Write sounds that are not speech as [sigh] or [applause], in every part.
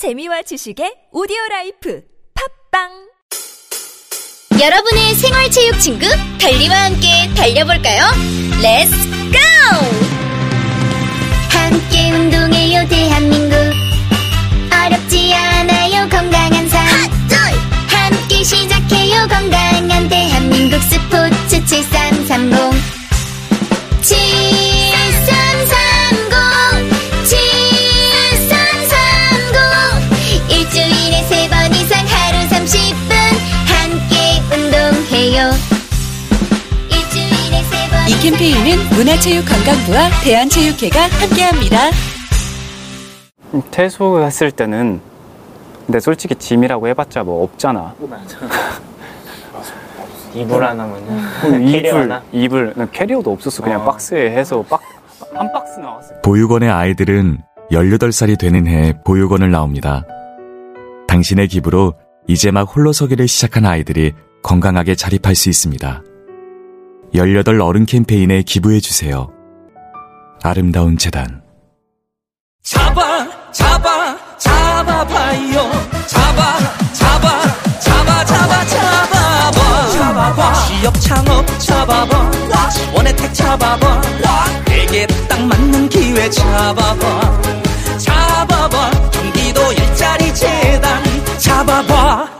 재미와 지식의 오디오 라이프. 팟빵! 여러분의 생활 체육 친구 달리와 함께 달려볼까요? Let's go! 함께 운동해요 대한민국. 어렵지 않아요 건강한 삶. 함께 시작해요 건강한 대한민국 스포츠 7330 캠페인은 문화체육관광부와 대한체육회가 함께합니다. 퇴소했을 때는 근데 솔직히 짐이라고 해봤자 뭐 없잖아. [laughs] 이불 하나면은 캐리어 이불 하나 이불 난 캐리어도 없었어. 그냥 어. 박스에 해서 박 한 박스 나왔어. 보육원의 아이들은 18살이 되는 해 보육원을 나옵니다. 당신의 기부로 이제 막 홀로 서기를 시작한 아이들이 건강하게 자립할 수 있습니다. 18 어른 캠페인에 기부해 주세요. 아름다운 재단. 잡아 잡아 잡아봐요. 잡아 잡아 잡아 잡아 잡아봐. 잡아봐. 취업 창업 잡아봐. 원혜택 잡아봐. 내게 딱 맞는 기회 잡아봐. 잡아봐. 경기도 일자리 재단. 잡아봐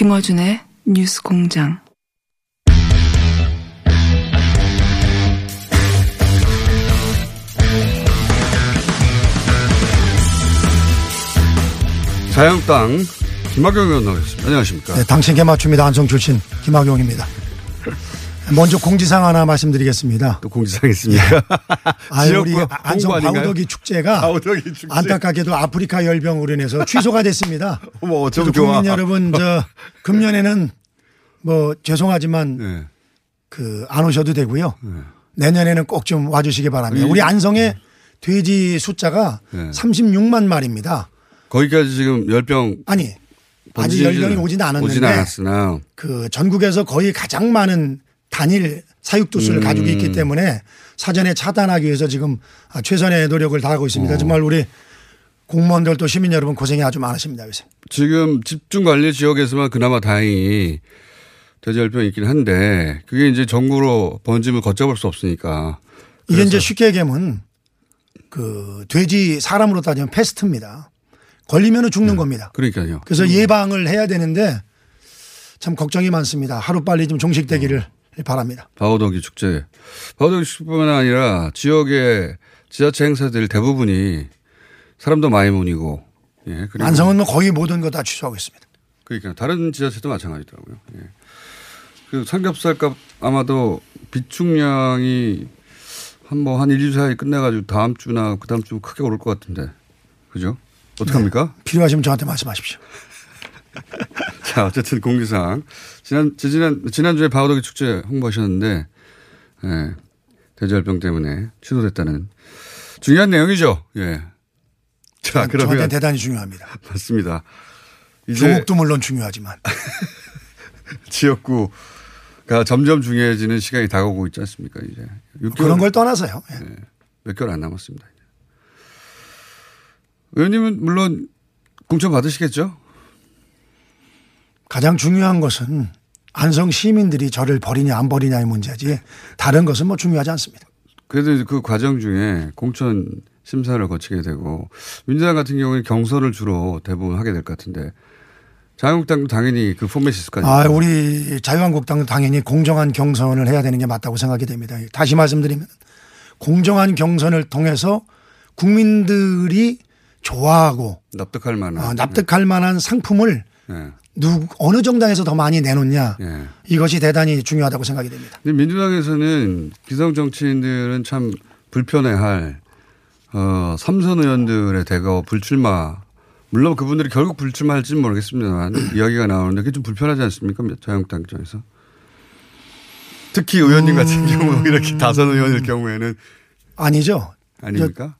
김어준의 뉴스 공장. 자유한국당 김학용 의원 나오셨습니다. 안녕하십니까? 네, 당신께 맞춥니다. 안성 출신 김학용입니다. 먼저 공지사항 하나 말씀드리겠습니다. 또 공지사항 있습니까? 아, 우리 지역구 안성? 바우더기 축제가 바우더기 축제. 안타깝게도 아프리카 열병으로 인해서 취소가 됐습니다. 어머, 어쩜 좋아. 국민 여러분, 저 [laughs] 금년에는 뭐 죄송하지만 네. 그안 오셔도 되고요. 내년에는 꼭 좀 와주시기 바랍니다. 이- 우리 안성의 돼지 숫자가 네. 36만 마리입니다. 거기까지 지금 열병 아니 아직 열병이 오지는 않았는데 오지는 않았으나 그 전국에서 거의 가장 많은 단일 사육두수를 음. 가지고 있기 때문에 사전에 차단하기 위해서 지금 아, 최선의 노력을 다하고 있습니다. 어. 정말 우리 공무원들 또 시민 여러분 고생이 아주 많으십니다. 요새. 지금 집중 관리 지역에서만 그나마 다행히 돼지열병이 있긴 한데 그게 이제 전국으로 번짐을 걷잡을 수 없으니까 이게 이제 쉽게 얘기하면 그 돼지 사람으로 따지면 패스트입니다. 걸리면 죽는 겁니다. 그러니까요. 그래서 예방을 해야 되는데 참 걱정이 많습니다. 하루 빨리 좀 종식되기를 바랍니다. 바우더기 축제. 바우더기 축제뿐만 아니라 지역의 지자체 행사들 대부분이 사람도 많이 모이고 예. 안성은 뭐 거의 모든 거 다 취소하고 있습니다. 그러니까 다른 지자체도 마찬가지더라고요. 예. 그 삼겹살값 아마도 비축량이 한뭐한 1, 2주 사이 끝내가지고 다음 주나 그 다음 주 크게 오를 것 같은데. 그죠? 어떡합니까? 필요하시면 저한테 말씀하십시오. [laughs] 자, 어쨌든 공지사항. 지난, 지난, 지난주에 바우더기 축제 홍보하셨는데, 예. 돼지열병 때문에 취소됐다는 중요한 내용이죠. 예. 자, 저한테 그러면. 대단히 중요합니다. 맞습니다. 이제 조국도 물론 중요하지만 [laughs] 지역구가 점점 중요해지는 시간이 다가오고 있지 않습니까, 이제. 6개월, 그런 걸 떠나서요. 예. 몇 개월 안 남았습니다. 의원님은 물론 공천 받으시겠죠? 가장 중요한 것은 안성 시민들이 저를 버리냐 안 버리냐의 문제지 다른 것은 뭐 중요하지 않습니다. 그래도 그 과정 중에 공천 심사를 거치게 되고 민주당 같은 경우는 경선을 주로 대부분 하게 될 것 같은데 자유한국당도 당연히 그 포맷이 있을 거 아닙니까? 아, 우리 자유한국당은 당연히 공정한 경선을 해야 되는 게 맞다고 생각이 됩니다. 다시 말씀드리면 공정한 경선을 통해서 국민들이 좋아하고 납득할 만한. 어, 납득할 만한 상품을 예. 누 어느 정당에서 더 많이 내놓냐 예. 이것이 대단히 중요하다고 생각이 됩니다. 민주당에서는 기성 정치인들은 참 불편해할 어, 삼선 의원들의 대거 불출마 물론 그분들이 결국 불출마할지는 모르겠습니다만 [clears throat] 이야기가 나오는데 그게 좀 불편하지 않습니까? 자유한국당 입장에서. 특히 의원님 같은 경우 이렇게 다선 의원일 경우에는 아니죠. 아닙니까?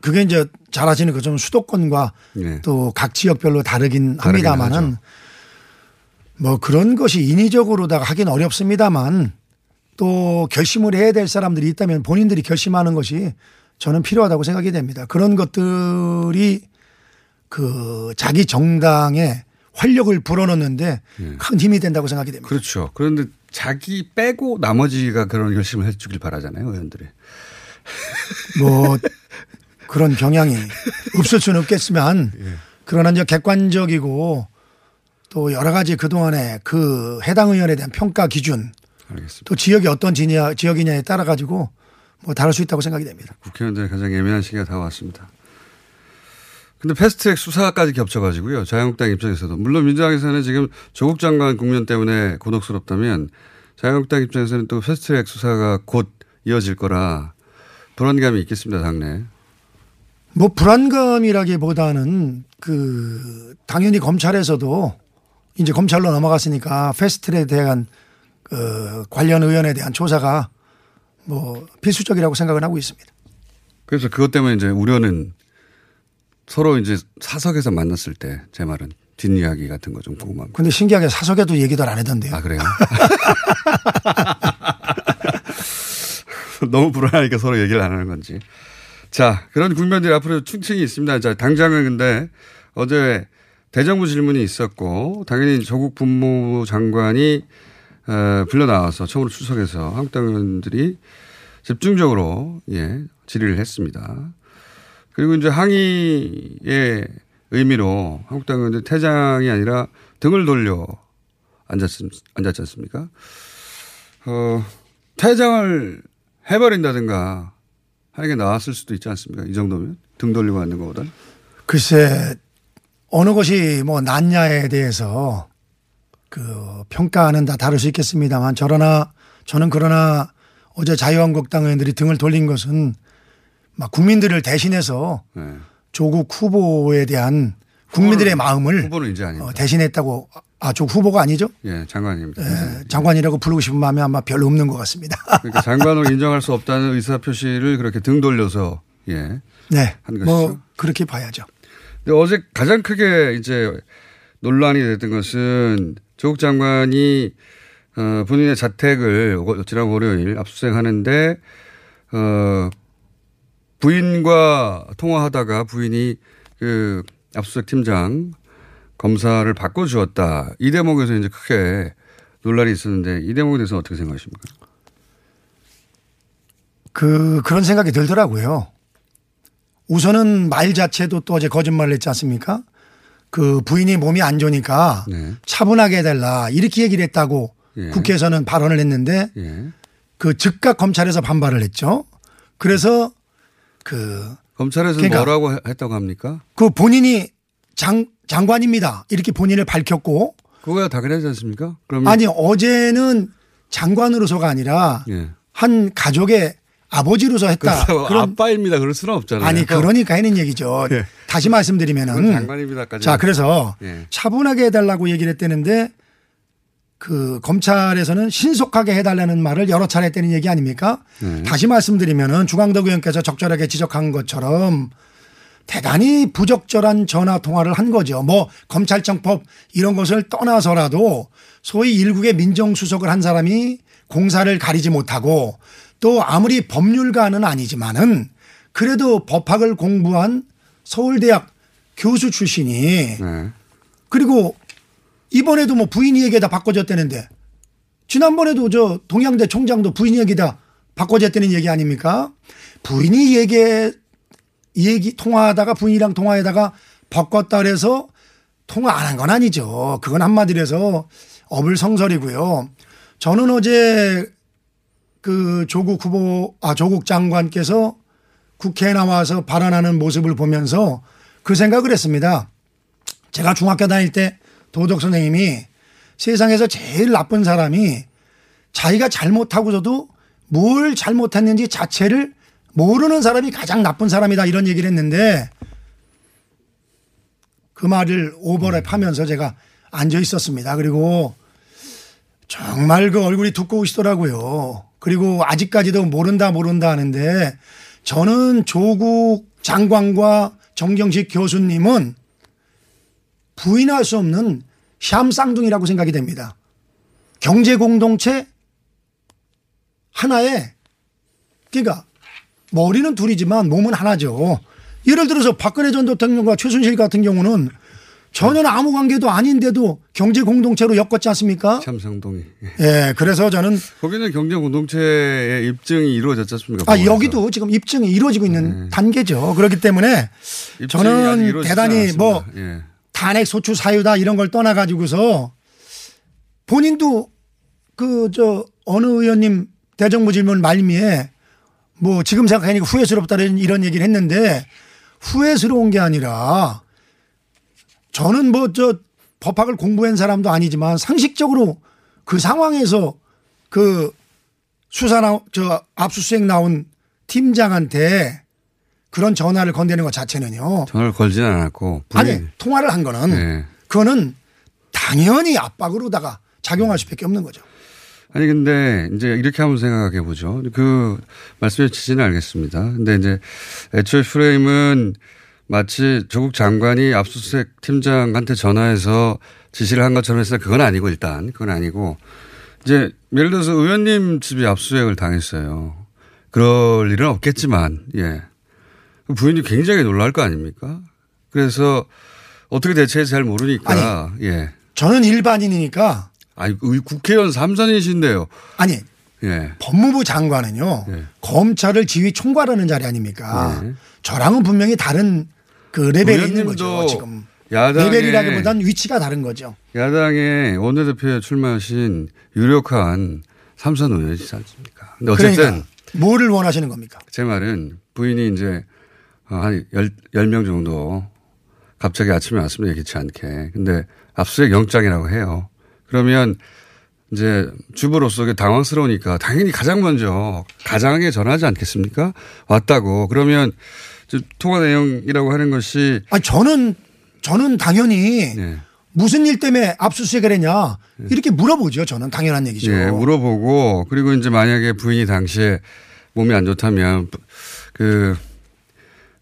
그게 이제 잘 아시는 것처럼 수도권과 예. 또각 지역별로 다르긴 다르긴 합니다만은 뭐 그런 것이 인위적으로다가 하긴 어렵습니다만 또 결심을 해야 될 사람들이 있다면 본인들이 결심하는 것이 저는 필요하다고 생각이 됩니다. 그런 것들이 그 자기 정당에 활력을 불어넣는데 큰 힘이 된다고 생각이 됩니다. 그렇죠. 그런데 자기 빼고 나머지가 그런 결심을 해주길 바라잖아요, 의원들이. 뭐 [laughs] 그런 경향이 [laughs] 없을 수는 없겠지만 그러나 이제 객관적이고 또 여러 가지 그동안에 그 해당 의원에 대한 평가 기준 알겠습니다. 또 지역이 어떤 지냐, 지역이냐에 따라 가지고 뭐 다를 수 있다고 생각이 됩니다. 국회의원들의 가장 예민한 시기가 다가왔습니다. 근데 패스트트랙 수사까지 겹쳐가지고요. 자유한국당 입장에서도 물론 민주당에서는 지금 조국 장관 국면 때문에 곤혹스럽다면 자유한국당 입장에서는 또 패스트트랙 수사가 곧 이어질 거라 불안감이 있겠습니다. 당내. 뭐 불안감이라기보다는 그 당연히 검찰에서도 이제 검찰로 넘어갔으니까 패스트트랙에 대한 그 관련 의원에 대한 조사가 뭐 필수적이라고 생각을 하고 있습니다. 그래서 그것 때문에 이제 우려는 서로 이제 사석에서 만났을 때 제 말은 뒷이야기 같은 거 좀 궁금합니다. 근데 신기하게 사석에도 얘기들 안 하던데요. 아, 그래요? [laughs] 너무 불안하니까 서로 얘기를 안 하는 건지. 자, 그런 국면들이 앞으로 충칭이 있습니다. 자, 당장은 근데 어제 대정부 질문이 있었고 당연히 조국 법무부 장관이 어, 불려 나와서 처음으로 출석해서 한국당 의원들이 집중적으로 예, 질의를 했습니다. 그리고 이제 항의의 의미로 한국당 의원들 퇴장이 아니라 등을 돌려 앉았, 앉았지 않습니까? 어, 퇴장을 해버린다든가 하는 게 나왔을 수도 있지 않습니까? 이 정도면? 등 돌리고 앉는 것보다. 글쎄 어느 것이 뭐 낫냐에 대해서 그 평가는 다 다를 수 있겠습니다만 저러나 저는 그러나 어제 자유한국당 의원들이 등을 돌린 것은 막 국민들을 대신해서 네. 조국 후보에 대한 국민들의 마음을 후보는 이제 아닙니다. 어, 대신했다고 아 조국 후보가 아니죠? 예, 장관입니다. 예, 장관이라고 부르고 싶은 마음이 아마 별로 없는 것 같습니다. 그러니까 장관으로 인정할 수 없다는 의사 표시를 그렇게 등 돌려서 예. 네, 한 것이죠. 뭐 그렇게 봐야죠. 근데 어제 가장 크게 이제 논란이 됐던 것은 조국 장관이 어, 본인의 자택을 지난 월요일 압수수색하는데 어, 부인과 통화하다가 부인이 그 압수수색 팀장 검사를 바꿔주었다. 이 대목에서 이제 크게 논란이 있었는데 이 대목에 대해서 어떻게 생각하십니까? 그 그런 생각이 들더라고요. 우선은 말 자체도 또 어제 거짓말을 했지 않습니까? 그 부인이 몸이 안 좋으니까 네. 차분하게 해달라 이렇게 얘기를 했다고 예. 국회에서는 발언을 했는데 예. 그 즉각 검찰에서 반발을 했죠. 그래서 그, 검찰에서 그러니까 뭐라고 했다고 합니까? 그 본인이 장, 장관입니다. 이렇게 본인을 밝혔고 그거야 당연하지 않습니까? 그러면 아니 어제는 장관으로서가 아니라 예. 한 가족의 아버지로서 했다. 그런 아빠입니다. 그럴 수는 없잖아요. 아니 그러니까 하는 얘기죠. 예. 다시 말씀드리면은 장관입니다까지. 자 그래서 예. 차분하게 해달라고 얘기를 했다는데 그 검찰에서는 신속하게 해달라는 말을 여러 차례 했다는 얘기 아닙니까? 네. 다시 말씀드리면은 주광덕 의원께서 적절하게 지적한 것처럼 대단히 부적절한 전화 통화를 한 거죠. 뭐 검찰청법 이런 것을 떠나서라도 소위 일국의 민정수석을 한 사람이 공사를 가리지 못하고 또 아무리 법률가는 아니지만은 그래도 법학을 공부한 서울대학 교수 출신이 네. 그리고 이번에도 뭐 부인 얘기에다 바꿔줬다는데 지난번에도 저 동양대 총장도 부인 얘기다 바꿔줬다는 얘기 아닙니까? 부인이 얘기 얘기 통화하다가 부인이랑 통화에다가 바꿨다 그래서 통화 안 한 건 아니죠. 그건 한마디로 해서 어불성설이고요. 저는 어제 그 조국 후보 아 조국 장관께서 국회에 나와서 발언하는 모습을 보면서 그 생각을 했습니다. 제가 중학교 다닐 때 도덕 선생님이 세상에서 제일 나쁜 사람이 자기가 잘못하고서도 뭘 잘못했는지 자체를 모르는 사람이 가장 나쁜 사람이다 이런 얘기를 했는데 그 말을 오버랩 하면서 제가 앉아 있었습니다. 그리고 정말 그 얼굴이 두꺼우시더라고요. 그리고 아직까지도 모른다 모른다 하는데 저는 조국 장관과 정경식 교수님은 부인할 수 없는 샴쌍둥이라고 생각이 됩니다. 경제 공동체 하나에 그러니까 머리는 둘이지만 몸은 하나죠. 예를 들어서 박근혜 전 대통령과 최순실 같은 경우는 전혀 아무 관계도 아닌데도 경제 공동체로 엮었지 않습니까? 참상동이. 예, 그래서 저는 거기는 경제 공동체의 입증이 이루어졌지 않습니까? 아, 여기도 지금 입증이 이루어지고 있는 단계죠. 그렇기 때문에 네. 저는 대단히 않았습니다. 뭐 예. 탄핵 소추 사유다 이런 걸 떠나 가지고서 본인도 그 저 어느 의원님 대정부 질문 말미에 뭐 지금 생각하니까 후회스럽다는 이런 얘기를 했는데 후회스러운 게 아니라 저는 뭐 저 법학을 공부한 사람도 아니지만 상식적으로 그 상황에서 그 수사 나, 저 압수수색 나온 팀장한테 그런 전화를 건네는 것 자체는요. 전화를 걸지는 않았고. 아니. 통화를 한 거는 네. 그거는 당연히 압박으로다가 작용할 수밖에 없는 거죠. 아니 근데 이제 이렇게 한번 생각해 보죠. 그 말씀의 취지는 알겠습니다. 근데 이제 애초에 프레임은 마치 조국 장관이 압수수색 팀장한테 전화해서 지시를 한 것처럼 했어요. 그건 아니고 일단 그건 아니고 이제 예를 들어서 의원님 집이 압수수색을 당했어요. 그럴 일은 없겠지만 예 부인이 굉장히 놀랄 거 아닙니까? 그래서 어떻게 대처해서 잘 모르니까 예. 저는 일반인이니까 아니 의- 국회의원 삼선이신데요. 아니 예. 법무부 장관은요 네. 검찰을 지휘 총괄하는 자리 아닙니까? 네. 저랑은 분명히 다른 그 레벨이 있는 거죠. 지금 레벨이라기보단 위치가 다른 거죠. 야당의 원내대표에 출마하신 유력한 삼선 의원이지 않습니까? 근데 어쨌든 그러니까 뭐를 원하시는 겁니까? 제 말은 부인이 이제 어, 한 열, 10 명 정도 갑자기 아침에 왔으면 예기치 않게. 근데 압수수색 영장이라고 해요. 그러면 이제 주부로서 당황스러우니까 당연히 가장 먼저 가장에게 전하지 않겠습니까? 왔다고. 그러면 저 통화 내용이라고 하는 것이 아니 저는 저는 당연히 네. 무슨 일 때문에 압수수색을 했냐 이렇게 물어보죠. 저는 당연한 얘기죠. 예, 물어보고 그리고 이제 만약에 부인이 당시에 몸이 안 좋다면 그,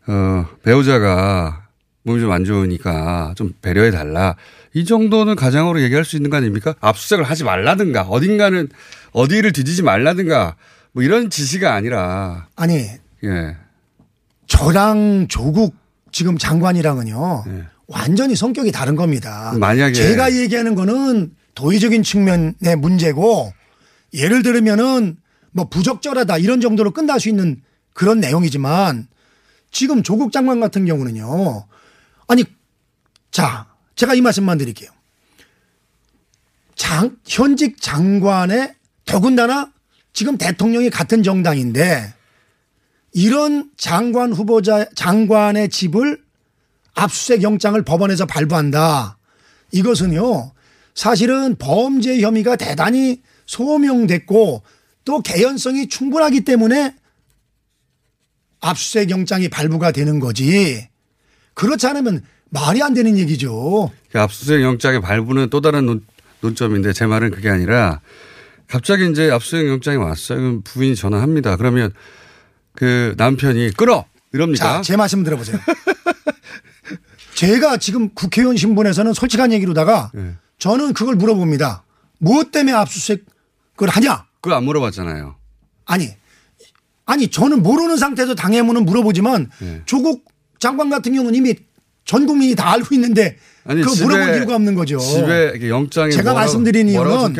어, 배우자가 몸이 좀 안 좋으니까 좀 배려해 달라. 이 정도는 가장으로 얘기할 수 있는 거 아닙니까? 압수수색을 하지 말라든가 어딘가는 어디를 뒤지지 말라든가 뭐 이런 지시가 아니라 아니 예. 저랑 조국 지금 장관이랑은요 네. 완전히 성격이 다른 겁니다. 만약에 제가 얘기하는 거는 도의적인 측면의 문제고 예를 들면은 뭐 부적절하다 이런 정도로 끝날 수 있는 그런 내용이지만 지금 조국 장관 같은 경우는요. 아니 자 제가 이 말씀만 드릴게요. 장, 현직 장관의 더군다나 지금 대통령이 같은 정당인데 이런 장관 후보자 장관의 집을 압수수색 영장을 법원에서 발부한다. 이것은요. 사실은 범죄 혐의가 대단히 소명됐고 또 개연성이 충분하기 때문에 압수수색 영장이 발부가 되는 거지. 그렇지 않으면 말이 안 되는 얘기죠. 그 압수수색 영장의 발부는 또 다른 논, 논점인데 제 말은 그게 아니라 갑자기 이제 압수수색 영장이 왔어요. 그럼 부인이 전화합니다. 그러면 그 남편이 끌어 이럽니까? 자, 제 말씀 들어보세요. [laughs] 제가 지금 국회의원 신분에서는 솔직한 얘기로다가 네. 저는 그걸 물어봅니다. 무엇 때문에 압수수색을 하냐? 그걸 안 물어봤잖아요. 아니, 아니 저는 모르는 상태에서 당해문은 물어보지만 네. 조국 장관 같은 경우는 이미 전 국민이 다 알고 있는데 아니, 그거 물어볼 이유가 없는 거죠. 집에 영장에 제가 말씀드린 이유는.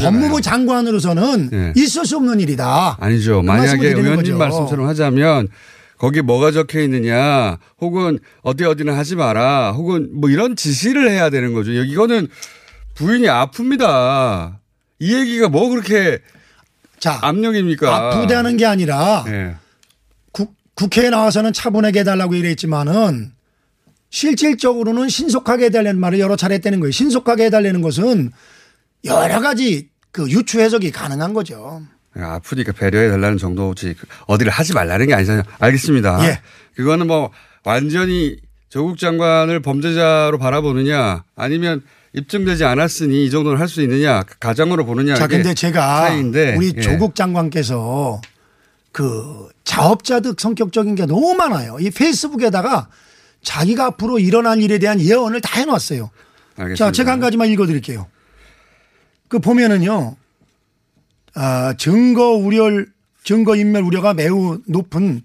법무부 장관으로서는 네. 있을 수 없는 일이다. 아니죠. 그 만약에 의원님 거죠. 말씀처럼 하자면 거기 뭐가 적혀 있느냐 혹은 어디 어디는 하지 마라 혹은 뭐 이런 지시를 해야 되는 거죠. 여기 이거는 부인이 아픕니다. 이 얘기가 뭐 그렇게 자, 압력입니까? 아프다는 게 아니라 예. 국, 국회에 나와서는 차분하게 해달라고 이랬지만은 실질적으로는 신속하게 해달라는 말을 여러 차례 했다는 거예요. 신속하게 해달라는 것은 여러 가지 그 유추 해석이 가능한 거죠. 아프니까 배려해 달라는 정도지 그 어디를 하지 말라는 게 아니잖아요. 알겠습니다. 예. 그거는 뭐 완전히 조국 장관을 범죄자로 바라보느냐 아니면 입증되지 않았으니 이 정도는 할 수 있느냐 그 가정으로 보느냐 자, 근데 제가 차이인데 우리 예. 조국 장관께서 그 자업자득 성격적인 게 너무 많아요. 이 페이스북에다가 자기가 앞으로 일어날 일에 대한 예언을 다 해놨어요. 알겠습니다. 자, 제가 한 가지만 읽어드릴게요. 그 보면은요, 아, 증거 우려, 증거 인멸 우려가 매우 높은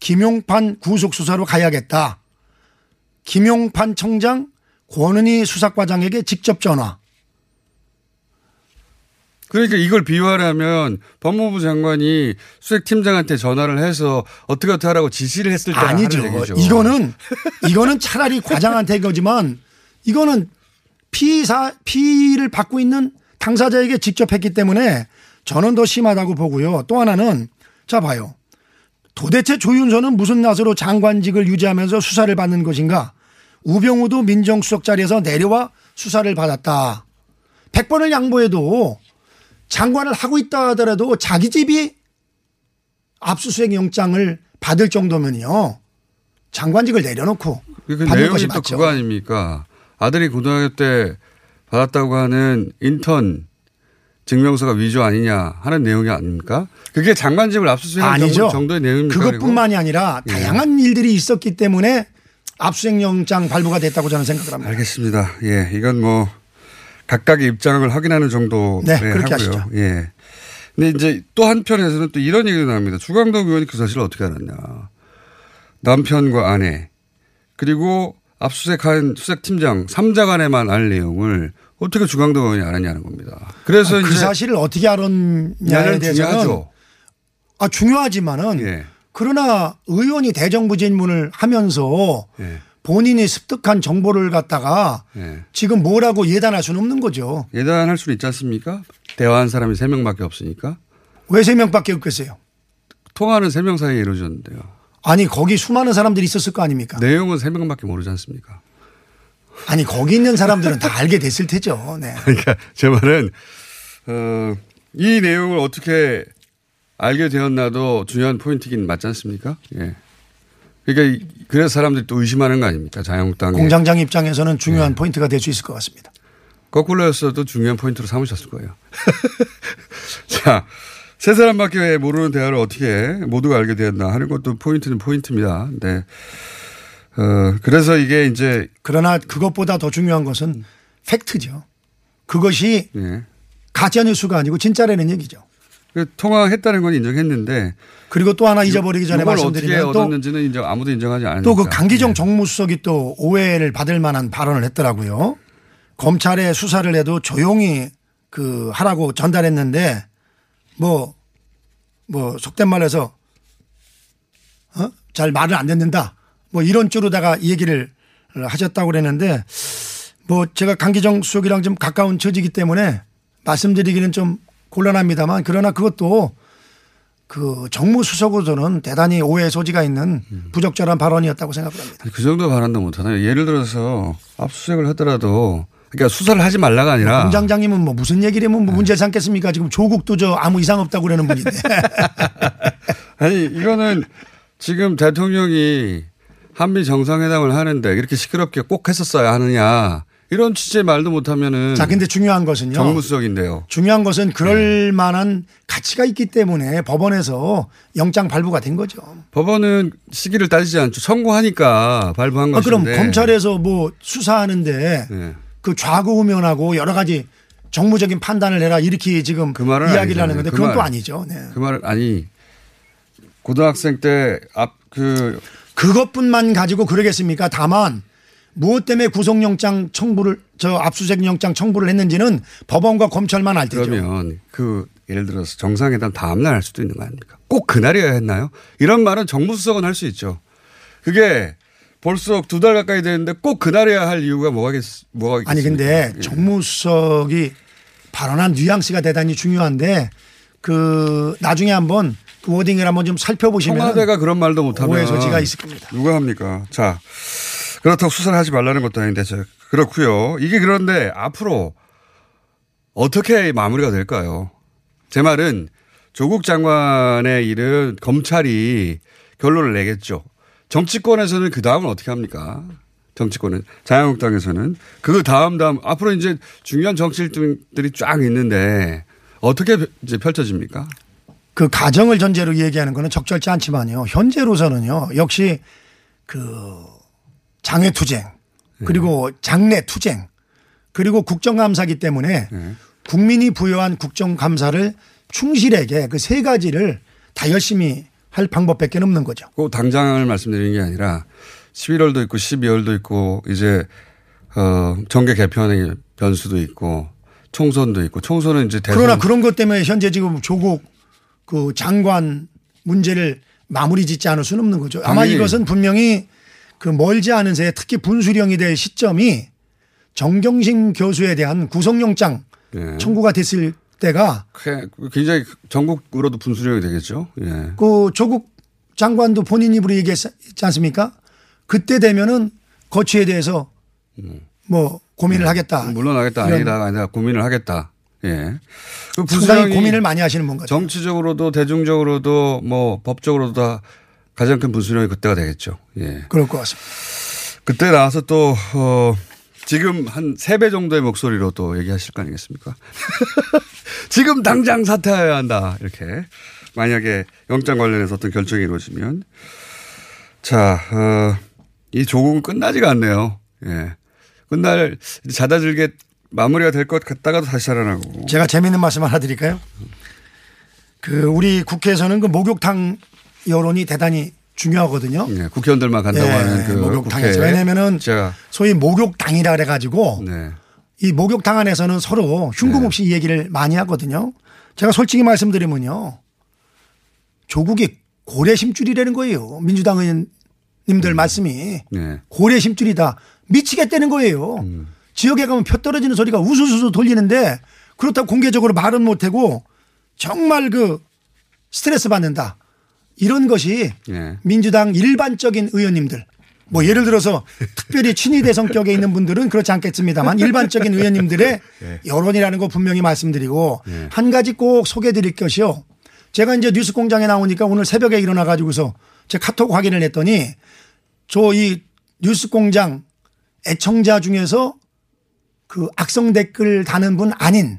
김용판 구속 수사로 가야겠다. 김용판 청장 권은희 수사과장에게 직접 전화. 그러니까 이걸 비유하려면 법무부 장관이 수색팀장한테 전화를 해서 어떻게 어떻게 하라고 지시를 했을 때 아니죠. 이거는 이거는 차라리 과장한테 이거지만 이거는 피사 피를 받고 있는 당사자에게 직접 했기 때문에 저는 더 심하다고 보고요. 또 하나는 자 봐요. 도대체 조윤선은 무슨 낯으로 장관직을 유지하면서 수사를 받는 것인가? 우병우도 민정수석 자리에서 내려와 수사를 받았다. 100번을 양보해도 장관을 하고 있다 하더라도 자기 집이 압수수색 영장을 받을 정도면요. 장관직을 내려놓고 그 받는 내용이 것이 또 맞죠. 그거 아닙니까? 아들이 고등학교 때 받았다고 하는 인턴 증명서가 위조 아니냐 하는 내용이 아닙니까? 그게 장관직을. 정도- 정도의 내용입니까? 그것뿐만이 아니라 예. 다양한 일들이 있었기 때문에 압수수색 영장 발부가 됐다고 저는 생각을 합니다. 알겠습니다. 예, 이건 뭐 각각의 입장을 확인하는 정도 네, 그렇게 하고요. 하시죠. 예. 근데 이제 또 한편에서는 또 이런 얘기도 나옵니다. 주광덕 의원이 그 사실을 어떻게 알았냐. 남편과 아내 그리고 압수수색한 수색팀장 3자 간에만 알 내용을 어떻게 주광덕 의원이 알았냐는 겁니다. 그래서 아, 그 이제 사실을 어떻게 알았냐에 대해서는 중요하죠. 아 중요하지만은 예. 그러나 의원이 대정부 질문을 하면서 예. 본인이 습득한 정보를 갖다가 예. 지금 뭐라고 예단할 수는 없는 거죠. 예단할 수는 있지 않습니까? 대화한 사람이 3명밖에 없으니까. 왜세 명밖에 없겠어요? 통화는 3명 사이에 이루어졌는데요. 아니 거기 수많은 사람들이 있었을 거 아닙니까? 내용은 3명밖에 모르지 않습니까? 아니 거기 있는 사람들은 다 알게 됐을 테죠. 네. [laughs] 그러니까 제 말은 어, 이 내용을 어떻게 알게 되었나도 중요한 포인트긴 맞지 않습니까? 예. 그러니까 이- 그래서 사람들이 또 의심하는 거 아닙니까? 자유한국당에 공장장 입장에서는 중요한 네. 포인트가 될 수 있을 것 같습니다. 거꾸로였어도 중요한 포인트로 삼으셨을 거예요. [laughs] 자, 세 사람밖에 모르는 대화를 어떻게 모두가 알게 되었나 하는 것도 포인트는 포인트입니다. 네. 어, 그래서 이게 이제 그러나 그것보다 더 중요한 것은 팩트죠. 그것이 예. 가짜 뉴스가 아니고 진짜라는 얘기죠. 그 통화했다는 건 인정했는데 그리고 또 하나 잊어버리기 전에 말씀드리면 또 얻었는지는 인정 아무도 인정하지 않으니까. 또 그 강기정 정무수석이 또 오해를 받을 만한 발언을 했더라고요. 검찰에 수사를 해도 조용히 그 하라고 전달했는데 뭐, 뭐 속된 말해서 어? 잘 말을 안 듣는다. 뭐 이런 쪽으로다가 이 얘기를 하셨다고 그랬는데 뭐 제가 강기정 수석이랑 좀 가까운 처지기 때문에 말씀드리기는 좀 곤란합니다만 그러나 그것도 그 정무수석으로서는 대단히 오해 소지가 있는 부적절한 발언이었다고 생각을 합니다. 그 정도 발언도 못하나요? 예를 들어서 압수수색을 하더라도 그러니까 수사를 하지 말라가 아니라 공장장님은 뭐 무슨 얘기를 하면 뭐 문제 삼겠습니까? 지금 조국도 저 아무 이상 없다고 그러는 분인데. [laughs] 아니 이거는 지금 대통령이 한미 정상회담을 하는데 이렇게 시끄럽게 꼭 했었어야 하느냐 이런 취지의 말도 못하면은 자, 근데 중요한 것은요. 정무수석인데요. 중요한 것은 그럴 만한 가치가 있기 때문에 법원에서 영장 발부가 된 거죠. 법원은 시기를 따지지 않죠. 청구하니까 발부한 아, 그럼 것인데. 검찰에서 뭐 수사하는데 네. 그 좌고우면하고 여러 가지 정무적인 판단을 해라 이렇게 지금 그 이야기를 아니잖아요. 하는 건데 그 그건 또 말. 아니죠. 네. 그 말은 아니 고등학생 때 앞 그 그것뿐만 가지고 그러겠습니까? 다만 무엇 때문에 구속영장 청구를 저 압수수색 영장 청구를 했는지는 법원과 검찰만 알 테죠. 그러면 그 예를 들어서 정상회담 다음 날 할 수도 있는 거 아닙니까? 꼭 그날이어야 했나요? 이런 말은 정무수석은 할 수 있죠. 그게 벌써 두 달 가까이 됐는데 꼭 그날이어야 할 이유가 뭐가 겠, 뭐가 아니? 근데 정무수석이 발언한 뉘앙스가 대단히 중요한데 그 나중에 한번 그 워딩을 한번 좀 살펴보시면 청와대가 그런 말도 못하면 오해 소지가 있을 겁니다. 누가 합니까? 자, 그렇다고 수사를 하지 말라는 것도 아닌데 저 그렇고요. 이게 그런데 앞으로 어떻게 마무리가 될까요? 제 말은 조국 장관의 일은 검찰이 결론을 내겠죠. 정치권에서는 그 다음은 어떻게 합니까? 정치권은 자유한국당에서는 그 다음 다음 앞으로 이제 중요한 정치 일들이 쫙 있는데 어떻게 이제 펼쳐집니까? 그 가정을 전제로 얘기하는 거는 적절치 않지만요. 현재로서는요. 역시 그 장외 투쟁 그리고 장내 투쟁 그리고 국정감사기 때문에 국민이 부여한 국정감사를 충실하게 그 세 가지를 다 열심히 할 방법밖에 없는 거죠. 꼭 당장을 말씀드리는 게 아니라 11월도 있고 12월도 있고 이제 어 정계 개편의 변수도 있고 총선도 있고 총선은 이제 대선 그러나 그런 것 때문에 현재 지금 조국 그 장관 문제를 마무리 짓지 않을 수는 없는 거죠. 아마. 이것은 분명히 그 멀지 않은 새에 특히 분수령이 될 시점이 정경심 교수에 대한 구속영장 예. 청구가 됐을 때가 그- 굉장히 전국으로도 분수령이 되겠죠. 예. 그 조국 장관도 본인 입으로 얘기했지 않습니까? 그때 되면은 거취에 대해서 뭐 고민을 하겠다. 물러나겠다 아니다 아니다 고민을 하겠다. 예. 그 상당히 고민을 많이 하시는 분 같아요. 정치적으로도 대중적으로도 뭐 법적으로도 다 가장 큰 분수령이 그때가 되겠죠. 예. 그럴 것 같습니다. 그때 나와서 또, 어, 지금 한 세 배 정도의 목소리로 또 얘기하실 거 아니겠습니까? [laughs] 지금 당장 사퇴해야 한다. 이렇게. 만약에 영장 관련해서 어떤 결정이 이루어지면. 자, 어, 이 조국은 끝나지가 않네요. 예. 끝날, 잦아들게 마무리가 될 것 같다가도 다시 살아나고. 제가 재미있는 말씀 하나 드릴까요? 그 우리 국회에서는 그 목욕탕 여론이 대단히 중요하거든요. 예, 국회의원들만 간다고 예, 하는 그 목욕탕에서. 왜냐면은 제가, 소위 목욕탕이라 그래가지고 네. 이 목욕탕 안에서는 서로 흉금 없이 이 얘기를 많이 하거든요. 제가 솔직히 말씀드리면요. 조국이 고래 심줄이라는 거예요. 민주당 의원님들 말씀이 네. 고래 심줄이다. 미치겠다는 거예요. 지역에 가면 표 떨어지는 소리가 우수수수 돌리는데 그렇다고 공개적으로 말은 못하고 정말 그 스트레스 받는다. 이런 것이 예. 민주당 일반적인 의원님들 뭐 예를 들어서 특별히 친위대 성격에 있는 분들은 그렇지 않겠습니다만 일반적인 의원님들의 [laughs] 여론이라는 거 분명히 말씀드리고 한 가지 꼭 소개해 드릴 것이요. 제가 이제 뉴스 공장에 나오니까 오늘 새벽에 일어나 가지고서 제 카톡 확인을 했더니 저 이 뉴스 공장 애청자 중에서 그 악성 댓글 다는 분 아닌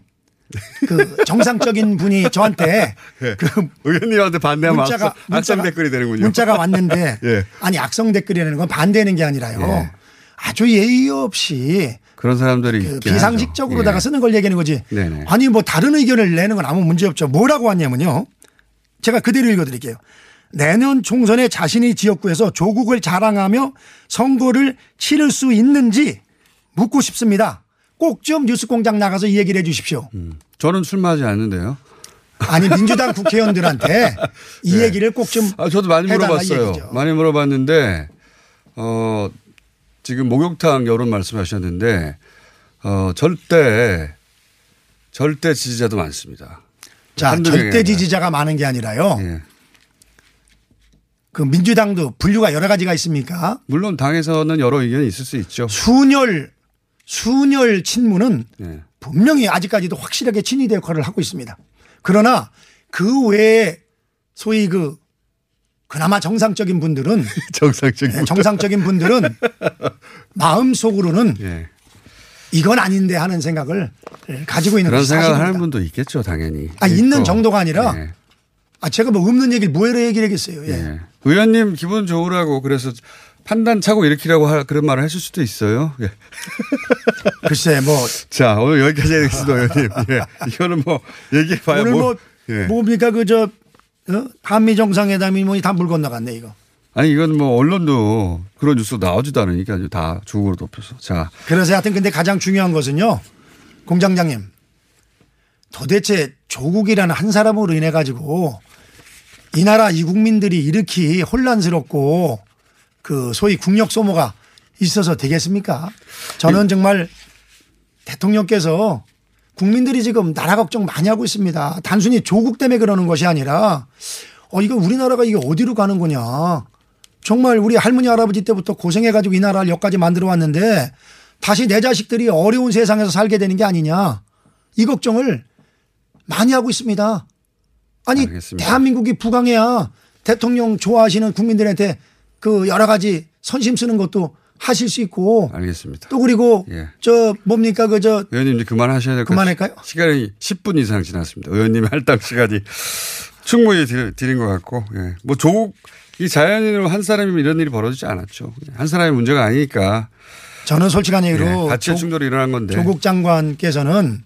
그 정상적인 분이 저한테 그 의원님한테 반대하면 문자가 악성, 문자가- 댓글이 되는군요. 문자가 왔는데 [laughs] 예. 아니 악성 댓글이라는 건 반대하는 게 아니라요. 예. 아주 예의 없이 그런 사람들이 그 비상식적으로다가 하죠. 쓰는 걸 얘기하는 거지. 예. 네네. 아니 뭐 다른 의견을 내는 건 아무 문제 없죠. 뭐라고 왔냐면요. 제가 그대로 읽어드릴게요. 내년 총선에 자신의 지역구에서 조국을 자랑하며 선거를 치를 수 있는지 묻고 싶습니다. 꼭 좀 뉴스공장 나가서 이 얘기를 해 주십시오. 저는 술 마지 않는데요. 아니 민주당 국회의원들한테 [laughs] 이 네. 얘기를 꼭좀 아, 저도 많이 물어봤어요. 많이 물어봤는데, 어, 지금 목욕탕 여론 말씀하셨는데, 어, 절대, 절대 지지자도 많습니다. 자, 절대. 지지자가 많은 게 아니라요. 예. 그 민주당도 분류가 여러 가지가 있습니까? 물론 당에서는 여러 의견이 있을 수 있죠. 순열, 순열 친문은 예. 분명히 아직까지도 확실하게 친위대 역할을 하고 있습니다. 그러나 그 외에 소위 그 그나마 정상적인 분들은 [laughs] 정상적인. 네, 정상적인 분들은 [laughs] 마음속으로는 예. 이건 아닌데 하는 생각을 가지고 있는 그런 생각을 하는. 분도 있겠죠, 당연히. 아, 있는. 정도가 아니라 예. 아, 제가 뭐 없는 얘기를 뭐해로 얘기를 하겠어요. 예. 예. 의원님 기분 좋으라고 그래서 판단 차고 일으키라고 할 그런 말을 하실 수도 있어요. 예. [laughs] 글쎄 뭐 자, 오늘 여기까지 하겠습니다, 의원님. 예. 이거는 뭐 얘기해봐야 오늘 뭐 예. 뭡니까 그 저 어? 한미 정상회담이 뭐다물 건너갔네 이거. 아니 이건 뭐 언론도 그런 뉴스 나오지도 않으니까 다 주국으로 덮여서. 자, 그래서 하여튼 근데 가장 중요한 것은요. 공장장님. 도대체 조국이라는 한 사람으로 인해 가지고 이 나라 이 국민들이 이렇게 혼란스럽고 그 소위 국력 소모가 있어서 되겠습니까? 저는 정말 대통령께서 국민들이 지금 나라 걱정 많이 하고 있습니다. 단순히 조국 때문에 그러는 것이 아니라 어, 이거 우리나라가 이게 어디로 가는 거냐. 정말 우리 할머니 할아버지 때부터 고생해 가지고 이 나라를 여기까지 만들어 왔는데 다시 내 자식들이 어려운 세상에서 살게 되는 게 아니냐 이 걱정을 많이 하고 있습니다. 아니 알겠습니다. 대한민국이 부강해야 대통령 좋아하시는 국민들한테 그 여러 가지 선심 쓰는 것도 하실 수 있고 알겠습니다. 또 그리고 예. 저 뭡니까 그 저 의원님 이제 그만하셔야 될 것 같아요. 그만할까요? 시간이 10분 이상 지났습니다. 의원님의 할당 시간이 충분히 드- 드린 것 같고, 예. 뭐 조국, 이 자연인으로 한 사람이면 이런 일이 벌어지지 않았죠. 한 사람의 문제가 아니니까. 저는 솔직한 얘기로 예, 가치의 조- 충돌이 일어난 건데. 조국 장관께서는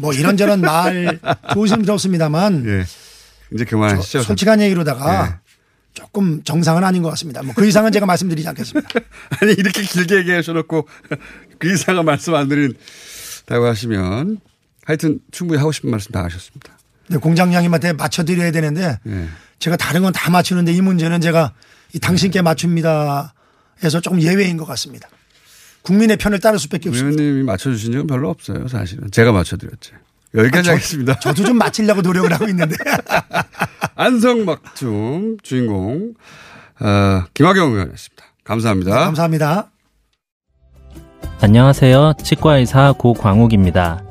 뭐 이런저런 말 [laughs] 조심스럽습니다만 예. 이제 그만하시죠. 솔직한 얘기로다가 예. 조금 정상은 아닌 것 같습니다. 뭐 그 이상은 제가 말씀드리지 않겠습니다. [laughs] 아니, 이렇게 길게 얘기하셔놓고 그 이상한 말씀 안 드린다고 하시면 하여튼 충분히 하고 싶은 말씀 다 하셨습니다. 네, 공장장님한테 맞춰드려야 되는데 예. 제가 다른 건 다 맞추는데 이 문제는 제가 이 당신께 맞춥니다 해서 조금 예외인 것 같습니다. 국민의 편을 따를 수밖에 없습니다. 의원님이 맞춰주신 적은 별로 없어요, 사실은. 제가 맞춰드렸죠. 여기까지 아, 저- 하겠습니다. 저도 좀 맞추려고 노력을 하고 있는데. [laughs] 안성막춤 주인공 어, 김학영 의원이었습니다. 감사합니다. 감사합니다. 안녕하세요. 치과의사 고광욱입니다.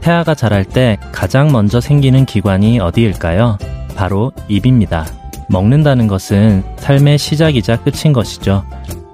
태아가 자랄 때 가장 먼저 생기는 기관이 어디일까요? 바로 입입니다. 먹는다는 것은 삶의 시작이자 끝인 것이죠.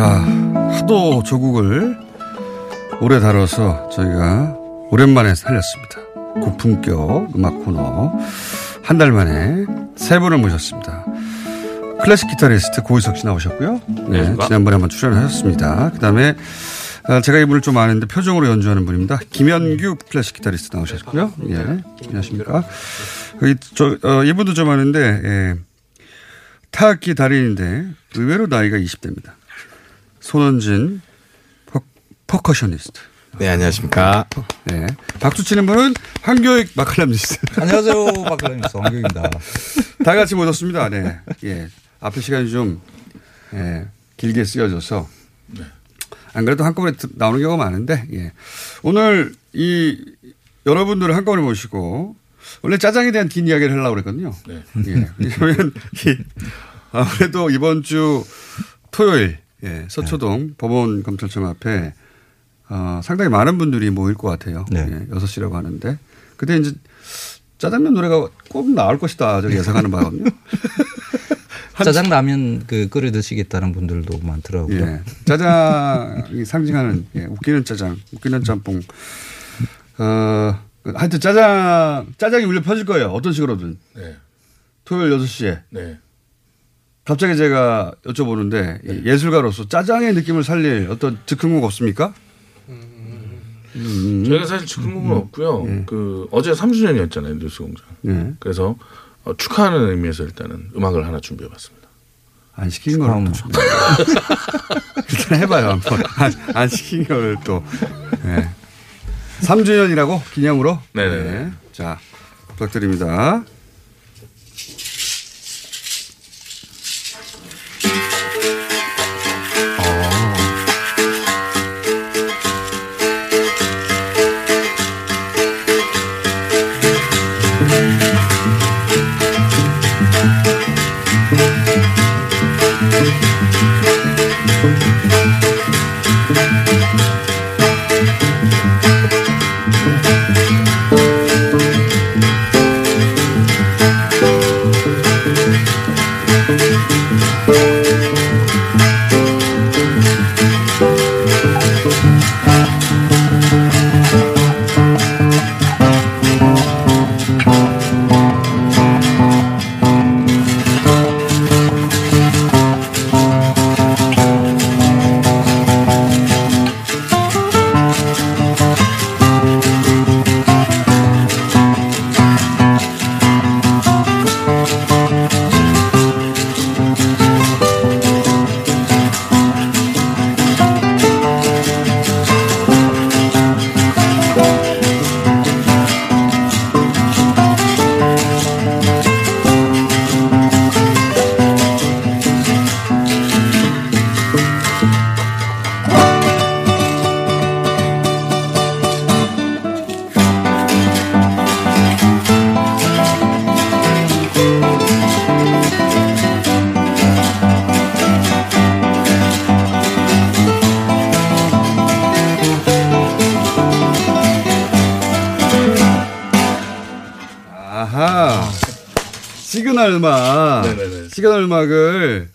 자, 하도 조국을 오래 다뤄서 저희가 오랜만에 살렸습니다. 고품격 음악 코너. 한 달 만에 세 분을 모셨습니다. 클래식 기타리스트 고희석 씨 나오셨고요. 네. 지난번에 한번 출연하셨습니다. 그 다음에 제가 이분을 좀 아는데 표정으로 연주하는 분입니다. 김현규 클래식 기타리스트 나오셨고요. 예, 안녕하십니까. 이, 저, 어, 이분도 좀 아는데, 예, 타악기 달인인데 의외로 나이가 20대입니다. 손원진 per, percussionist. 네, 안녕하십니까. 네. 박수 치는 분은 황교익 맛칼럼니스트. 안녕하세요. 맛칼럼니스트 황교익입니다. 다 같이 모셨습니다. 네. 예. 앞에 시간이 좀, 예, 길게 쓰여져서. 안 그래도 한꺼번에 드- 나오는 경우가 많은데, 예. 오늘 이 여러분들을 한꺼번에 모시고, 원래 짜장에 대한 긴 이야기를 하려고 그랬거든요. 예. 왜냐면, 이 아무래도 이번 주 토요일, 예, 서초동 법원 검찰청 앞에 어, 상당히 많은 분들이 모일 것 같아요. 예, 6시라고 하는데. 그때 이제 짜장면 노래가 꼭 나올 것이다. 저기 예상하는 바거든요. [laughs] 짜장라면 그 끓여 드시겠다는 분들도 많더라고요. 예. 짜장이 상징하는 예, 웃기는 짜장, 웃기는 짬뽕. 어, 하여튼 짜장, 짜장이 울려 퍼질 거예요. 어떤 식으로든. 네. 토요일 6시에. 네. 갑자기 제가 여쭤보는데 이 예술가로서 짜장의 느낌을 살릴 어떤 즉흥곡 없습니까? 음. 저희가 사실 즉흥곡은 없고요. 그 어제 3주년이었잖아요 뉴스공장. 네. 그래서 어, 축하하는 의미에서 일단은 음악을 하나 준비해봤습니다. 안 시킨 거를 또. [laughs] 일단 해봐요, 한번. 안, 안 시킨 거를 또. 네. 3주년이라고? 기념으로? 네네. 자, 부탁드립니다. 시그널 음악을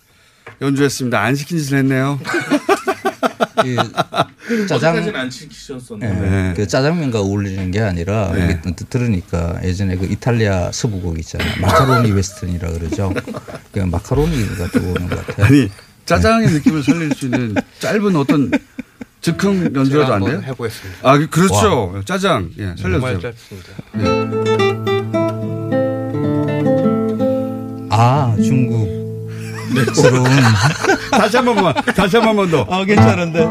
연주했습니다. 안 시킨 짓을 했네요. [laughs] 짜장 안 시키셨었는데. 예, 네. 그 짜장면과 어울리는 게 아니라 네. 들으니까 예전에 그 이탈리아 서부극 있잖아요. 마카로니 웨스턴이라 그러죠. 그 마카로니가 떠오르는 것 같아요. 아니 짜장의 느낌을 살릴 수 있는 짧은 어떤 즉흥 연주라도 안 돼요? 해보겠습니다. 아 그- 그렇죠. 짜장 예, 정말 살려주세요. 짧습니다. 아 중국 스러운 [laughs] 다시 한 번만 다시 한 번만 더. 아 괜찮은데.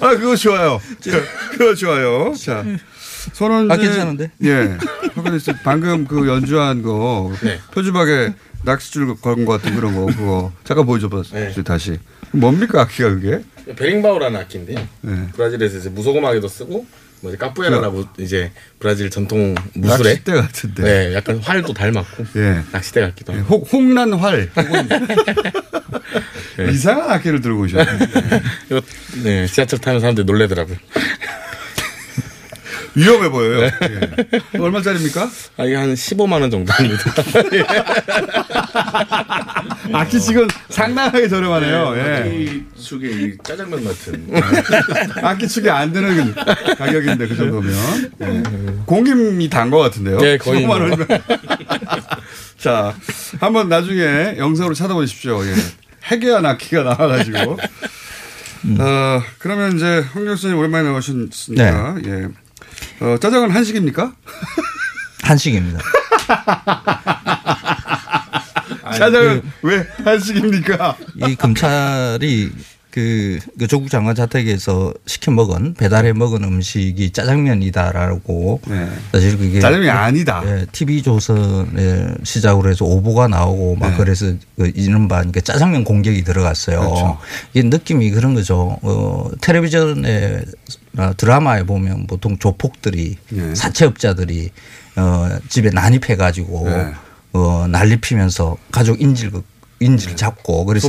아 그거 좋아요. 자, 그거 좋아요. 자 손원진 아, 괜찮은데? 예. 방금 그 연주한 거 네. 표주박에 낚시줄 건것 같은 그런 거 그거 잠깐 보여줘봤어요. 네. 다시 뭡니까 악기가 그게? 베링바우라는 악기인데요. 네. 브라질에서 이제 무소금하게도 쓰고 뭐 이제 까뿌에라라고 이제 브라질 전통 무술에 낚싯대 같은데. 네, 약간 활도 닮았고 예. 낚싯대 같기도 하고. 혹, 홍난 활. [laughs] 네. 이상한 악기를 들고 오셨네. [laughs] 이거 네, 지하철 타는 사람들 이 놀래더라고요. 위험해 보여요. 예. 얼마짜리입니까? 아, 이게 한 15만 원 정도 합니다. [laughs] 악기 지금 상당하게 저렴하네요. 예. 악기 축에 이 짜장면 같은. [laughs] 악기 축이 안 드는 가격인데 그 정도면 예. 공김이 단 것 같은데요. 네, 거의 15만 뭐. 원이면. [laughs] 자, 한번 나중에 영상으로 찾아보십시오. 예. 해괴한 악기가 나와가지고. 어, 그러면 이제 황 교수님 오랜만에 나오셨으니까 예. 어, 짜장은 한식입니까? [laughs] 한식입니다. [laughs] 짜장은 왜 한식입니까? [laughs] 이 검찰이 그, 그 조국 장관 자택에서 시켜 먹은 배달해 먹은 음식이 짜장면이다라고 사실 그게 네. 짜장면이 아니다. 예, TV 조선에 시작으로 해서 오보가 나오고 막 네. 그래서 그 이른바 그 짜장면 공격이 들어갔어요. 그렇죠. 이게 느낌이 그런 거죠. 어, 텔레비전에 어, 드라마에 보면 보통 조폭들이 네. 사채업자들이 어, 집에 난입해 가지고 네. 어, 난리 피면서 가족 인질 인질 잡고 그래서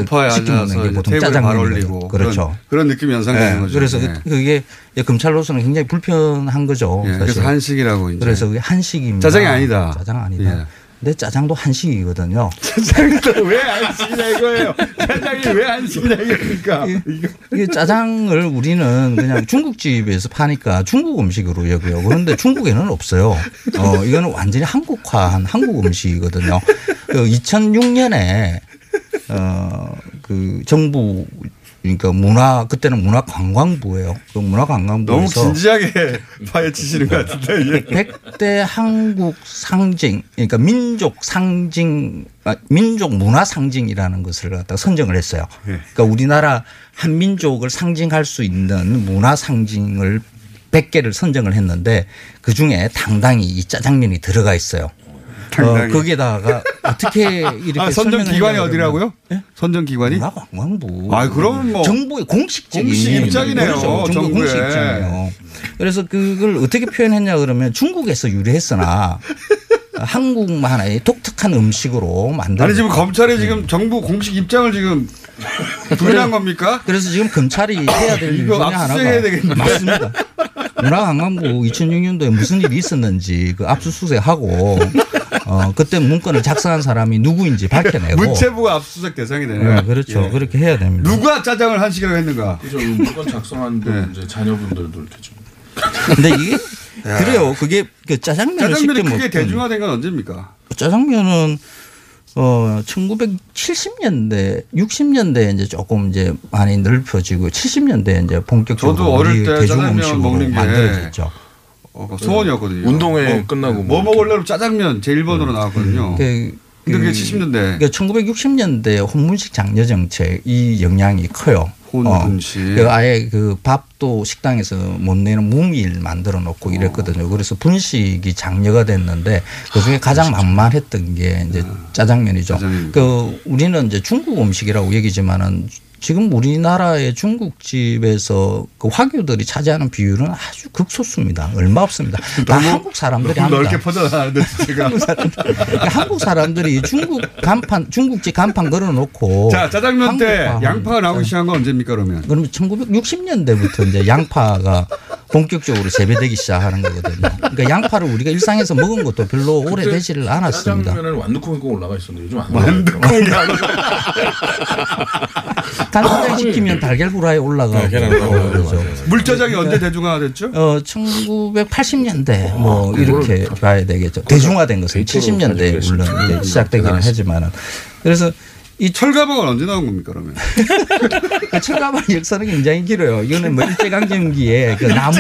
먹는 게 보통. 올리고 그렇죠. 그런, 그런 느낌이 연상되는 예, 거죠. 그래서 예. 그- 그게 검찰로서는 굉장히 불편한 거죠. 예, 사실. 그래서 한식이라고 이제. 그래서 그게 한식입니다. 짜장이 아니다. 짜장 아니다. 예. 근데 짜장도 한식이거든요. [laughs] 짜장도 왜 한식이냐 이거예요. 짜장이 왜 한식이냐 이겁니까? 이게 짜장을 우리는 그냥 중국집에서 파니까 중국 음식으로 여겨요. 그런데 중국에는 없어요. 어, 이거는 완전히 한국화한 한국 음식이거든요. 그 2006년에 어, 그 정부 그러니까 문화 그때는 문화관광부예요. 그 너무 문화관광부에서 진지하게 [laughs] 파헤치시는 것 같은데. 예. 100대 한국 상징, 그러니까 민족 상징, 아, 민족 문화 상징이라는 것을 갖다가 선정을 했어요. 그러니까 우리나라 한 민족을 상징할 수 있는 문화 상징을 100개를 선정을 했는데 그 중에 당당히 이 짜장면이 들어가 있어요. 어, 거기다가 어떻게 이렇게 아, 선정 기관이 어디라고요? 선정 기관이? 문화관광부. 아, 그럼 뭐 정부의 공식적인 공식 입장이네요, 그렇죠. 정부 정부의. 공식 입장이에요. 그래서 그걸 어떻게 표현했냐 그러면 중국에서 유래했으나 [laughs] 한국만의 독특한 음식으로 만든 아니 지금 검찰이 지금 정부 공식 입장을 지금 부인한 겁니까? 그래서 지금 검찰이 [coughs] 해야 될 일 중에 하나가 되겠는데. 맞습니다. 문화관광부 2006년도에 무슨 일이 있었는지 그 압수수색하고 [laughs] 어 그때 문건을 작성한 사람이 누구인지 밝혀내고 문체부가 압수수색 대상이 되네요. 네, 그렇죠. 예. 그렇게 해야 됩니다. 누가 짜장을 한식이라고 했는가? 그죠. 물건 작성한 분 네. 이제 자녀분들도 이렇게 좀. 근데 이게 [laughs] 그래요. 그게 그 짜장면을 짜장면이 쉽게 크게 대중화된 건 언제입니까? 짜장면은 어 1970년대, 60년대 이제 조금 이제 많이 넓혀지고 70년대 이제 본격적으로 저도 어릴 때 대중 짜장면 음식으로 먹는 게 만들어졌죠. 어, 소원이었거든요. 운동회 뭐, 끝나고 뭐 뭐 먹을래로 짜장면 제 1번으로 나왔거든요. 그, 근데 그게 그 70년대. 그러니까 1960년대 혼문식 장려 정책 이 영향이 커요. 혼분식. 그 아예 그 밥도 식당에서 못 내는 무미를 만들어 놓고 이랬거든요. 그래서 분식이 장려가 됐는데 그 중에 가장 만만했던 게 이제 짜장면이죠. 그 우리는 이제 중국 음식이라고 얘기지만은 지금 우리나라의 중국집에서 그 화교들이 차지하는 비율은 아주 극소수입니다. 얼마 없습니다. [laughs] 다 너무- 한국 사람들이 합니다. 넓게 퍼져나가는데 [laughs] 제가 한국, 사람들, 그러니까 한국 사람들이 중국 간판 중국집 간판 걸어놓고 자 짜장면 때 한국화 양파가 나오기 시작한 건 언제입니까 그러면? 그러면 1960년대부터 이제 양파가 본격적으로 재배되기 시작하는 거거든요. 그러니까 양파를 우리가 일상에서 먹은 것도 별로 오래 되지를 않았습니다. 짜장면에는 완두콩이 올라가 있었는데 요즘 안 완두콩이 안 간장장 시키면 달걀 후라이 올라가고 네, 그러죠. 물짜장이 언제 대중화됐죠? 어, 1980년대 뭐 아, 이렇게 봐야 되겠죠. 대중화된 것은 70년대에 물론 시작되기는 하지만은 그래서 이 철가방은 언제 나온 겁니까 그러면? [laughs] 그 철가방 역사는 굉장히 길어요. 이거는 뭐 일제강점기에 그 나무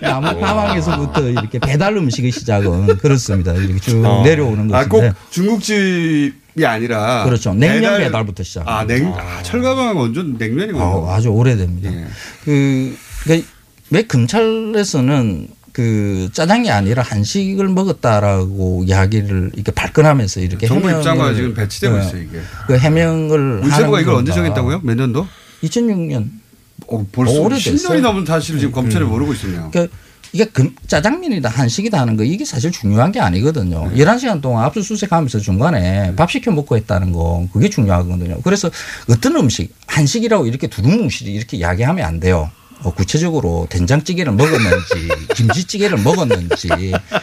나무 가방에서부터 이렇게 배달 음식의 시작은 그렇습니다. 이렇게 쭉 어. 내려오는 아, 꼭 것인데. 중국집이 아니라 그렇죠. 냉면 배달 부터 시작. 아, 냉 아, 철가방 완전 냉면이군요. 어, 아주 오래됩니다. 예. 그, 그, 왜 검찰에서는 그 짜장이 아니라 한식을 먹었다라고 이야기를 이렇게 발끈하면서 이렇게 정부 입장과 지금 배치되고 네. 있어요 이게. 그 해명을 문체부가 이걸 언제. 정했다고요? 몇 년도? 2006년. 어, 벌써 오래됐어요. 10년이 넘은 사실을 지금 검찰이 음. 모르고 있었네요. 그러니까 이게 금, 짜장면이다 한식이다 하는 거 이게 사실 중요한 게 아니거든요. 네. 11시간 동안 압수수색하면서 중간에 밥 시켜 먹고 했다는 거 그게 중요하거든요. 그래서 어떤 음식 한식이라고 이렇게 두루뭉실이 이렇게 이야기하면 안 돼요. 어, 구체적으로 된장찌개를 먹었는지 [laughs] 김치찌개를 먹었는지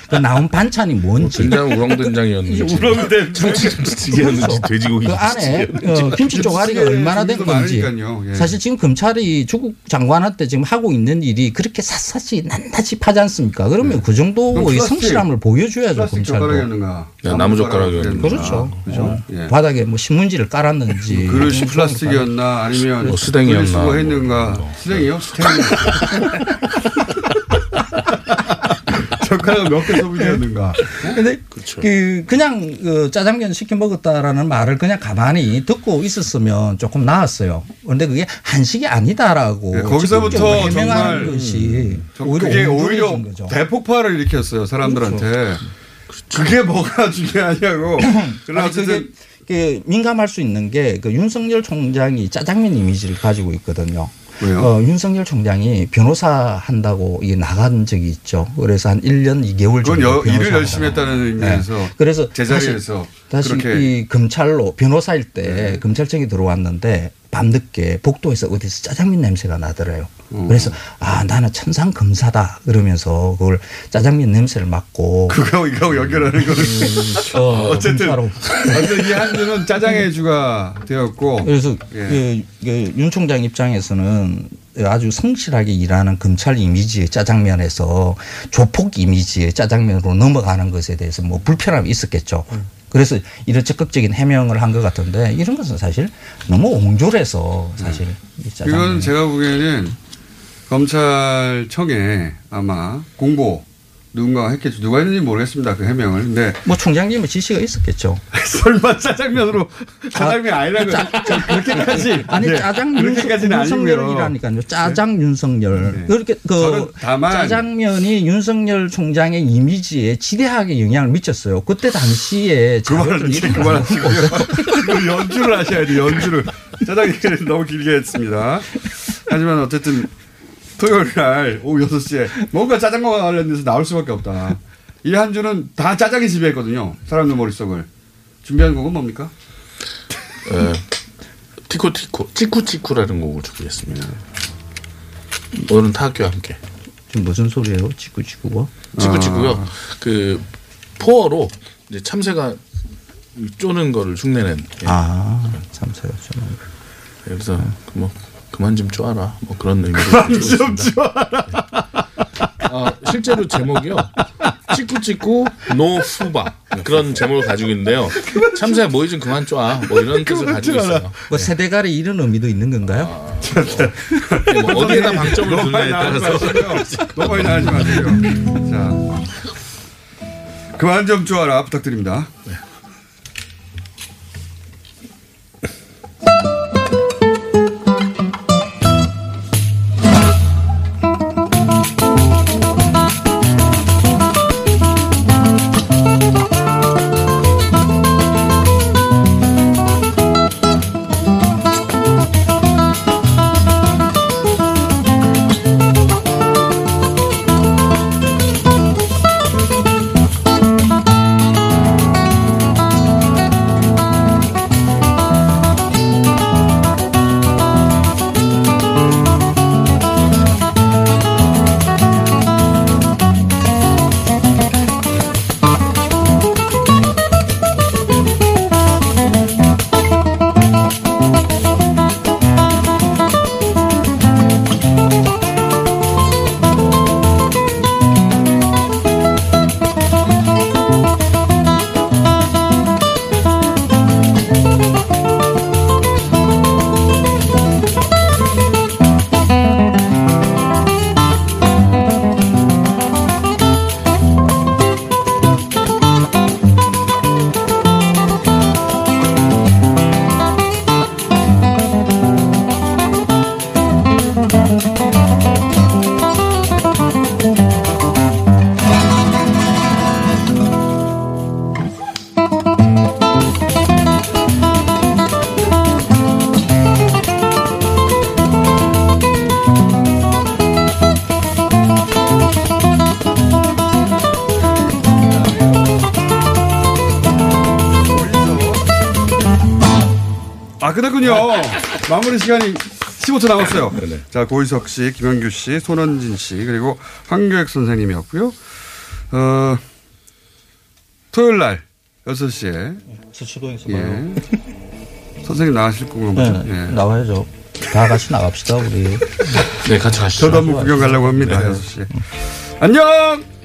그 나온 반찬이 뭔지 된장 우렁된장이었는지 [laughs] 우렁된 참치김치찌개였는지 돼지고기 그 안에 김치찌개였는지. 어, 김치 쪼가리가 얼마나 된 건지. 예. 사실 지금 검찰이 조국 장관한테 지금 하고 있는 일이 그렇게 샅샅이 낱낱이 파지 않습니까? 그러면 그 정도의 성실함을 보여줘야죠 검찰도. 젓가락이었는가? 네, 나무 젓가락이었는가. 그렇죠. 그죠? 어, 예. 바닥에 뭐 신문지를 깔았는지 그릇이 플라스틱이었나 아니면 뭐 수댕이었나. 수거했는가? 수댕이요? 수댕이. [laughs] 젓가락 몇개 소비되었는가? 근데 그 그냥 그 짜장면 시켜 먹었다라는 말을 그냥 가만히 듣고 있었으면 조금 나았어요. 그런데 그게 한식이 아니다라고 네, 거기서부터 정말 것이 좀 오히려 그게 오히려. 대폭발을 일으켰어요 사람들한테. 그게 뭐가 [laughs] 중요하냐고. 그러나 어쨌든 그 민감할 수 있는 게 그 윤석열 총장이 짜장면 이미지를 가지고 있거든요. 왜요? 어, 윤석열 총장이 변호사 한다고 이게 나간 적이 있죠. 그래서 한 1년 2개월 그건 정도 여, 일을 열심히 했다는 의미에서 네. 그래서 제자리에서 다시, 그렇게 이 검찰로 변호사일 때 네. 검찰청에 들어왔는데 밤늦게 복도에서 어디서 짜장면 냄새가 나더래요. 어. 그래서 아 나는 천상 검사다 그러면서 그걸 짜장면 냄새를 맡고 그거 이거 연결하는 거는 어, [laughs] 어쨌든 검사로. 어쨌든 이 한주는 짜장의 주가 되었고 그래서 예. 그, 그, 윤 총장 입장에서는 아주 성실하게 일하는 검찰 이미지의 짜장면에서 조폭 이미지의 짜장면으로 넘어가는 것에 대해서 뭐 불편함이 있었겠죠. 그래서 이런 적극적인 해명을 한 것 같은데 이런 것은 사실 너무 옹졸해서 사실 이 짜장면. 이건 제가 보기에는 검찰청에 아마 공보 누군가 했겠죠. 누가 했는지 모르겠습니다. 그 해명을. 근데 뭐 총장님의 지시가 있었겠죠. [laughs] 설마 짜장면으로 짜장면 아니라고 [laughs] 그렇게까지 아니 네, 짜장 아니고요. 네. 윤석 열이라니까요. 짜장 윤석열. 그렇게 저는 그 짜장면이 윤석열 총장의 이미지에 지대하게 영향을 미쳤어요. 그때 당시에 그만하시고 자료들이 그만하시고요. 이거 연주를 하셔야 돼요. 연주를. 짜장 얘기를 너무 길게 했습니다. 하지만 어쨌든 토요일 날 오후 6시에 뭔가 짜장과 관련돼서 나올 수밖에 없다. 이 한 주는 다 짜장이 지배했거든요. 사람들 머릿속을. 준비한 곡은 뭡니까? 에, 티코티코 치쿠치쿠라는 곡을 준비했습니다. 오늘은 타학교와 함께. 지금 무슨 소리예요? 지구지구가? 치쿠치쿠요. 아. 그 포어로 이제 참새가 쪼는 거를 흉내낸. 예. 아, 참새가 쪼는. 그래서 뭐 그만 좀 쪼아라. 뭐 그런 의미로. 그만 좀 쪼아라. 아, 실제로 제목이요. Tico-Tico no Fubá 그런 제목을 가지고 있는데요. 참새 모이 좀 그만 쪼아. 뭐 이런 뜻을 가지고 있어요. 뭐 새대가리 이런 의미도 있는 건가요? 네, 뭐 어디에다 방점을 두느냐에 따라서. 너무 많이 나가지 마세요. 자. 그만 좀 좋아라 부탁드립니다. 그 마무리 시간이 15초 남았어요. 자, 고희석 씨, 김영규 씨, 손원진 씨, 그리고 황교익 선생님이었고요. 어, 토요일 날 6시에. 서초동에서 예. 선생님 나가실 건가 보죠? 네, 예. 나와야죠. 다 같이 나갑시다 우리. 네, 같이 가시죠. 저도 한번 구경 가려고 합니다. 6시에. 안녕!